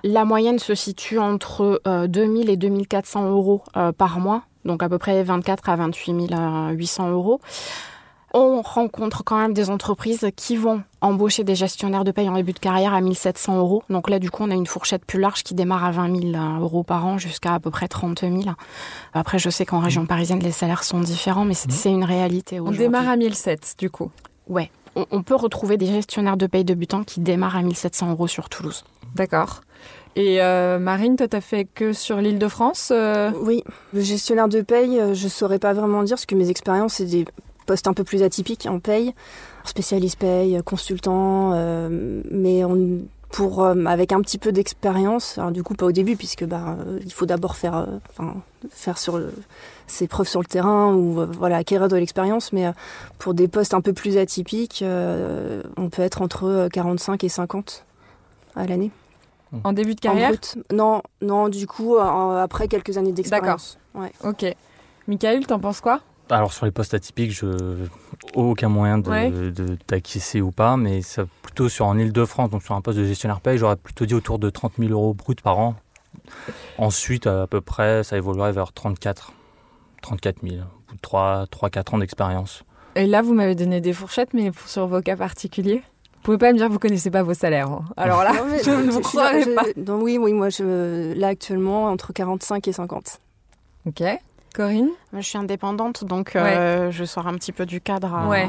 la moyenne se situe entre 2000 euh, et 2400 euros par mois, donc à peu près 24 à 28 800 euros. On rencontre quand même des entreprises qui vont embaucher des gestionnaires de paye en début de carrière à 1700 euros. Donc là, du coup, on a une fourchette plus large qui démarre à 20 000 euros par an jusqu'à à peu près 30 000. Après, je sais qu'en région parisienne, les salaires sont différents, mais c'est une réalité. On démarre à 1700, du coup. Ouais on, peut retrouver des gestionnaires de paye débutants qui démarrent à 1700 euros sur Toulouse. D'accord. Et euh, Marine, toi, t'as fait que sur l'île de France euh? Oui, le gestionnaire de paye, euh, je saurais pas vraiment dire, parce que mes expériences, c'est des postes un peu plus atypiques en paye, spécialiste paye, consultant, mais on pour avec un petit peu d'expérience. Alors du coup pas au début puisque bah il faut d'abord faire enfin faire sur ses preuves sur le terrain ou voilà acquérir de l'expérience. Mais pour des postes un peu plus atypiques, on peut être entre 45 et 50 à l'année. En début de carrière Non, non, du coup, après quelques années d'expérience. D'accord. Ouais. Ok. Michael, t'en penses quoi? Alors sur les postes atypiques, je aucun moyen de, d'acquiescer ou pas, mais ça plutôt sur en Ile-de-France, donc sur un poste de gestionnaire paye, j'aurais plutôt dit autour de 30 000 euros brut par an. Ensuite, à peu près, ça évoluerait vers 34, 34 000, 3, 3 4 ans d'expérience. Et là, vous m'avez donné des fourchettes, mais sur vos cas particuliers? Vous pouvez pas me dire que vous connaissez pas vos salaires. Hein. Alors là, je ne vous croirais pas. oui, oui, moi, je, là actuellement, entre 45 et 50. Ok. Corinne Je suis indépendante, donc euh, je sors un petit peu du cadre. Ouais.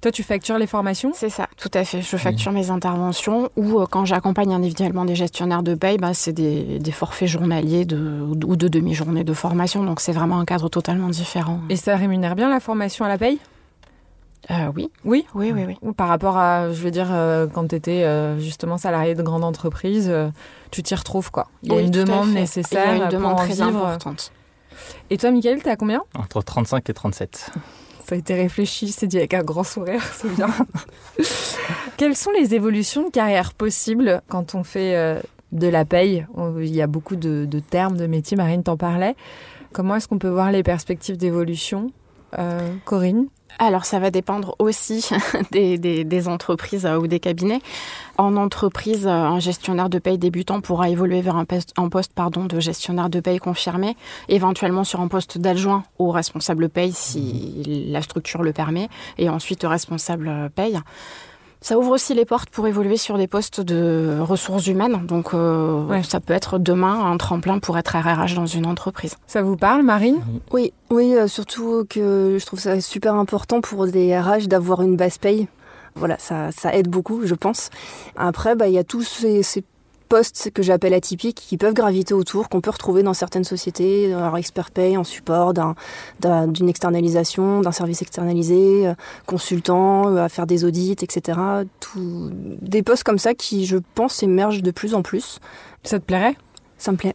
Toi, tu factures les formations C'est ça, tout à fait. Je facture mes interventions ou euh, quand j'accompagne individuellement des gestionnaires de paye, bah, c'est des, des, forfaits journaliers de, ou de demi-journée de formation. Donc c'est vraiment un cadre totalement différent. Et ça rémunère bien la formation à la paye? Euh, oui. Oui? Oui, oui, oui. Par rapport à, je veux dire, euh, quand tu étais euh, justement salarié de grande entreprise, tu t'y retrouves quoi. Il y a une demande nécessaire une demande très vivre. importante. Et toi, Michael, t'es à combien Entre 35 et 37. Ça a été réfléchi, c'est dit avec un grand sourire, c'est bien. Quelles sont les évolutions de carrière possibles quand on fait de la paye? Il y a beaucoup de, de termes, de métiers, Marine t'en parlait. Comment est-ce qu'on peut voir les perspectives d'évolution? Corinne? Alors ça va dépendre aussi des, entreprises euh, ou des cabinets. En entreprise, euh, un gestionnaire de paye débutant pourra évoluer vers un poste, poste pardon, de gestionnaire de paye confirmé, éventuellement sur un poste d'adjoint au responsable paye si la structure le permet, et ensuite responsable euh, paye. Ça ouvre aussi les portes pour évoluer sur des postes de ressources humaines. Donc, euh, ça peut être demain un tremplin pour être RRH dans une entreprise. Ça vous parle, Marine? Oui, oui, euh, surtout que je trouve ça super important pour des RH d'avoir une base paye. Voilà, ça, ça aide beaucoup, je pense. Après, bah, il y a tous ces, ces postes que j'appelle atypiques qui peuvent graviter autour, qu'on peut retrouver dans certaines sociétés, alors expert pay en support d'une externalisation, d'un service externalisé, euh, consultant, euh, à faire des audits, etc. Tout, des postes comme ça qui, je pense, émergent de plus en plus. Ça te plairait? Ça me plaît.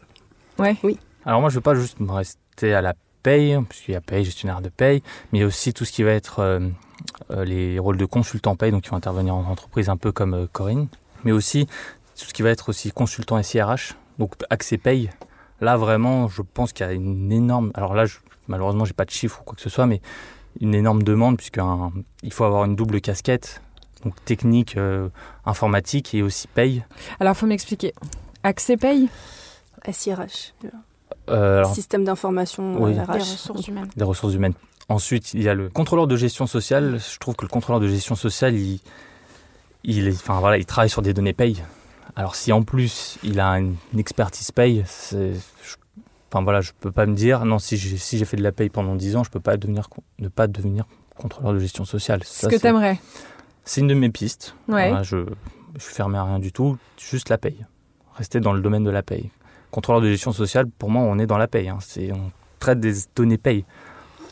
Ouais. Oui. Alors moi, je veux pas juste me rester à la paye, puisqu'il y a paye, gestionnaire de paye, mais il y a aussi tout ce qui va être euh, les rôles de consultant paye, donc qui vont intervenir en entreprise un peu comme Corinne, mais aussi tout ce qui va être aussi consultant SIRH, donc accès paye. Là, vraiment, je pense qu'il y a une énorme. Alors là, je, malheureusement, j'ai pas de chiffres ou quoi que ce soit, mais une énorme demande, puisqu'il faut avoir une double casquette, donc technique, euh, informatique et aussi paye. Alors, il faut m'expliquer. Accès paye? SIRH. Euh, Système d'information oui. des ressources humaines. Des ressources humaines. Ensuite, il y a le contrôleur de gestion sociale. Je trouve que le contrôleur de gestion sociale, il, il, est, enfin, voilà, il travaille sur des données paye. Alors si en plus il a une, expertise paye, je, enfin voilà, je peux pas me dire non si j'ai si fait de la paye pendant 10 ans, je peux pas devenir ne pas devenir contrôleur de gestion sociale. Ce que t'aimerais C'est une de mes pistes. Ouais. je je suis fermé à rien du tout, juste la paye. Rester dans le domaine de la paye. Contrôleur de gestion sociale, pour moi, on est dans la paye. Hein. C'est on traite des données paye.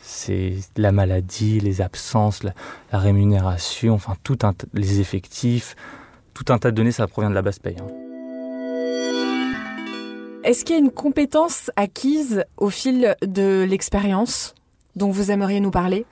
C'est la maladie, les absences, la, rémunération, enfin tout un, les effectifs tout un tas de données, ça provient de la base paye. Hein. Est-ce qu'il y a une compétence acquise au fil de l'expérience dont vous aimeriez nous parler?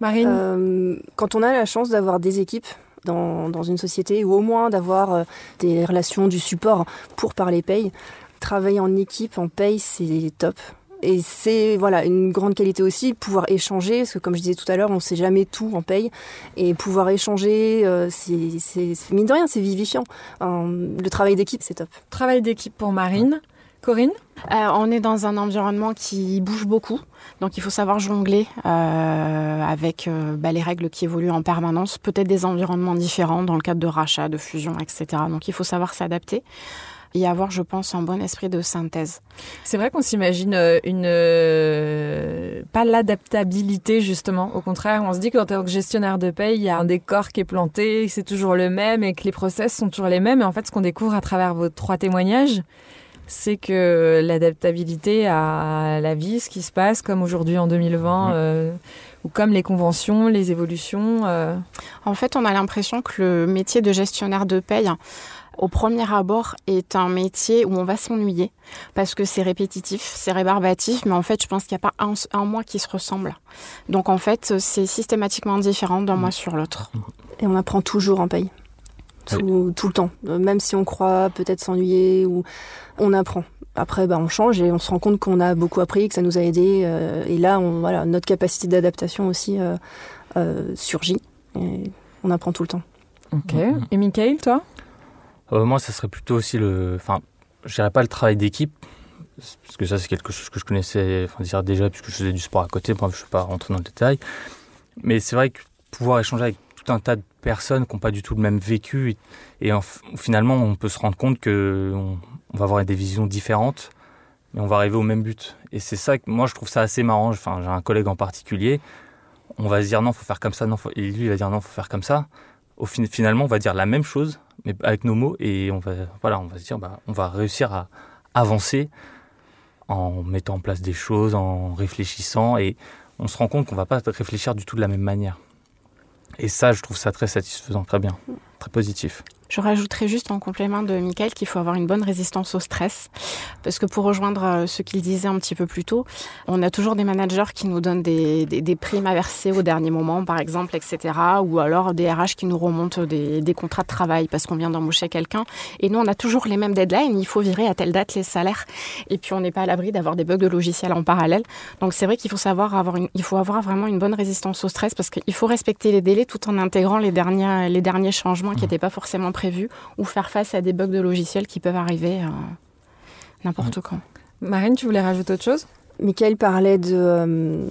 Marine? Euh, Quand on a la chance d'avoir des équipes dans, dans, une société, ou au moins d'avoir euh, des relations du support pour parler paye, travailler en équipe, en paye, c'est top. Et c'est voilà une grande qualité aussi, pouvoir échanger, parce que comme je disais tout à l'heure, on ne sait jamais tout en paye. Et pouvoir échanger, euh, c'est mine de rien, c'est vivifiant. le travail d'équipe, c'est top. Travail d'équipe pour Marine. Corinne euh, On est dans un environnement qui bouge beaucoup, donc il faut savoir jongler euh, avec bah, les règles qui évoluent en permanence, peut-être des environnements différents dans le cadre de rachat, de fusion, etc. Donc il faut savoir s'adapter et avoir, je pense, un bon esprit de synthèse. C'est vrai qu'on s'imagine euh, une euh, pas l'adaptabilité justement. Au contraire, on se dit qu'en tant que gestionnaire de paye, il y a un décor qui est planté, c'est toujours le même et que les process sont toujours les mêmes. Et en fait, ce qu'on découvre à travers vos trois témoignages, c'est que l'adaptabilité à la vie, ce qui se passe, comme aujourd'hui en 2020, mmh. euh, ou comme les conventions, les évolutions. En fait, on a l'impression que le métier de gestionnaire de paye au premier abord, est un métier où on va s'ennuyer parce que c'est répétitif, c'est rébarbatif, mais en fait, je pense qu'il n'y a pas un, un, mois qui se ressemble. Donc, en fait, c'est systématiquement différent d'un mois sur l'autre. Et on apprend toujours en paye. Tout, tout, le temps. Même si on croit peut-être s'ennuyer, ou on apprend. Après, bah, on change et on se rend compte qu'on a beaucoup appris, que ça nous a aidé. Euh, et là, on, voilà, notre capacité d'adaptation aussi euh, euh, surgit. Et on apprend tout le temps. Ok. Et Michael, toi? Euh, Moi, ça serait plutôt aussi le. Enfin, je dirais pas le travail d'équipe, parce que ça, c'est quelque chose que je connaissais enfin, déjà, puisque je faisais du sport à côté. Bon, je ne vais pas rentrer dans le détail. Mais c'est vrai que pouvoir échanger avec tout un tas de personnes qui n'ont pas du tout le même vécu, et, et en, finalement, on peut se rendre compte que on, va avoir des visions différentes, mais on va arriver au même but. Et c'est ça que moi, je trouve ça assez marrant. Enfin, j'ai un collègue en particulier. On va se dire non, faut faire comme ça, non, et lui, il va dire non, faut faire comme ça. Au fin, finalement, on va dire la même chose, mais avec nos mots, et on va, voilà, on va se dire, bah, on va réussir à avancer en mettant en place des choses, en réfléchissant, et on se rend compte qu'on va pas réfléchir du tout de la même manière. Et ça, je trouve ça très satisfaisant, très bien, très positif. Je rajouterais juste en complément de Michael qu'il faut avoir une bonne résistance au stress. Parce que pour rejoindre ce qu'il disait un petit peu plus tôt, on a toujours des managers qui nous donnent des, des, des primes à verser au dernier moment, par exemple, etc. Ou alors des RH qui nous remontent des, des contrats de travail parce qu'on vient d'embaucher quelqu'un. Et nous, on a toujours les mêmes deadlines. Il faut virer à telle date les salaires. Et puis, on n'est pas à l'abri d'avoir des bugs de logiciel en parallèle. Donc, c'est vrai qu'il faut savoir avoir une, il faut avoir vraiment une bonne résistance au stress parce qu'il faut respecter les délais tout en intégrant les derniers, les derniers changements qui n'étaient pas forcément prévus ou faire face à des bugs de logiciels qui peuvent arriver euh, n'importe quand. Marine, tu voulais rajouter autre chose? Michael parlait de, euh,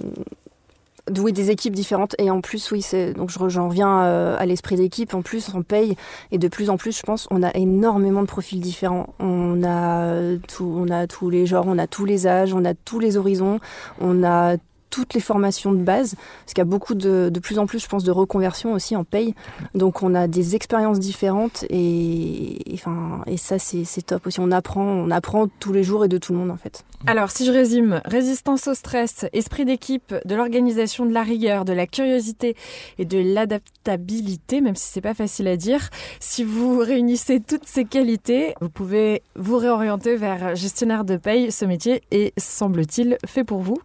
de oui, des équipes différentes et en plus oui c'est donc j'en reviens euh, à l'esprit d'équipe. En plus on paye et de plus en plus je pense on a énormément de profils différents. On a tout on a tous les genres on a tous les âges on a tous les horizons on a toutes les formations de base, parce qu'il y a beaucoup de, de plus en plus, je pense, de reconversion aussi en paye. Donc on a des expériences différentes et, et, ça c'est top aussi. On apprend, on apprend tous les jours et de tout le monde en fait. Alors si je résume, résistance au stress, esprit d'équipe, de l'organisation, de la rigueur, de la curiosité et de l'adaptabilité, même si c'est pas facile à dire. Si vous réunissez toutes ces qualités, vous pouvez vous réorienter vers gestionnaire de paye. Ce métier est, semble-t-il, fait pour vous.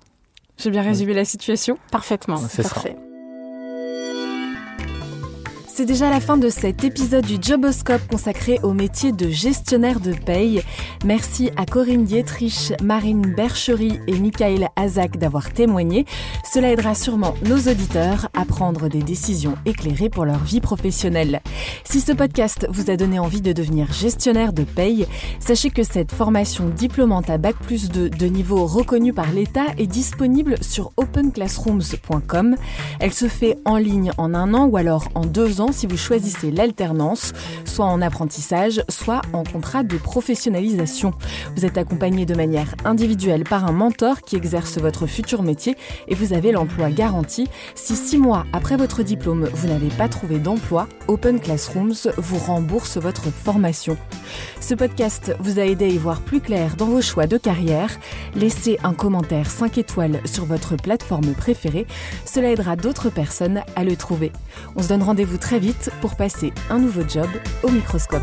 J'ai bien résumé la situation Parfaitement. C'est parfait. C'est déjà la fin de cet épisode du Joboscope consacré au métier de gestionnaire de paye. Merci à Corinne Dietrich, Marine Berchery et Michael Azak d'avoir témoigné. Cela aidera sûrement nos auditeurs à prendre des décisions éclairées pour leur vie professionnelle. Si ce podcast vous a donné envie de devenir gestionnaire de paye, sachez que cette formation diplômante à Bac plus 2 de niveau reconnu par l'État est disponible sur openclassrooms.com. Elle se fait en ligne en un an ou alors en deux ans si vous choisissez l'alternance, soit en apprentissage, soit en contrat de professionnalisation. Vous êtes accompagné de manière individuelle par un mentor qui exerce votre futur métier et vous avez l'emploi garanti. Si six mois après votre diplôme, vous n'avez pas trouvé d'emploi, Open Classrooms vous rembourse votre formation. Ce podcast vous a aidé à y voir plus clair dans vos choix de carrière. Laissez un commentaire 5 étoiles sur votre plateforme préférée. Cela aidera d'autres personnes à le trouver. On se donne rendez-vous très vite pour passer un nouveau job au microscope.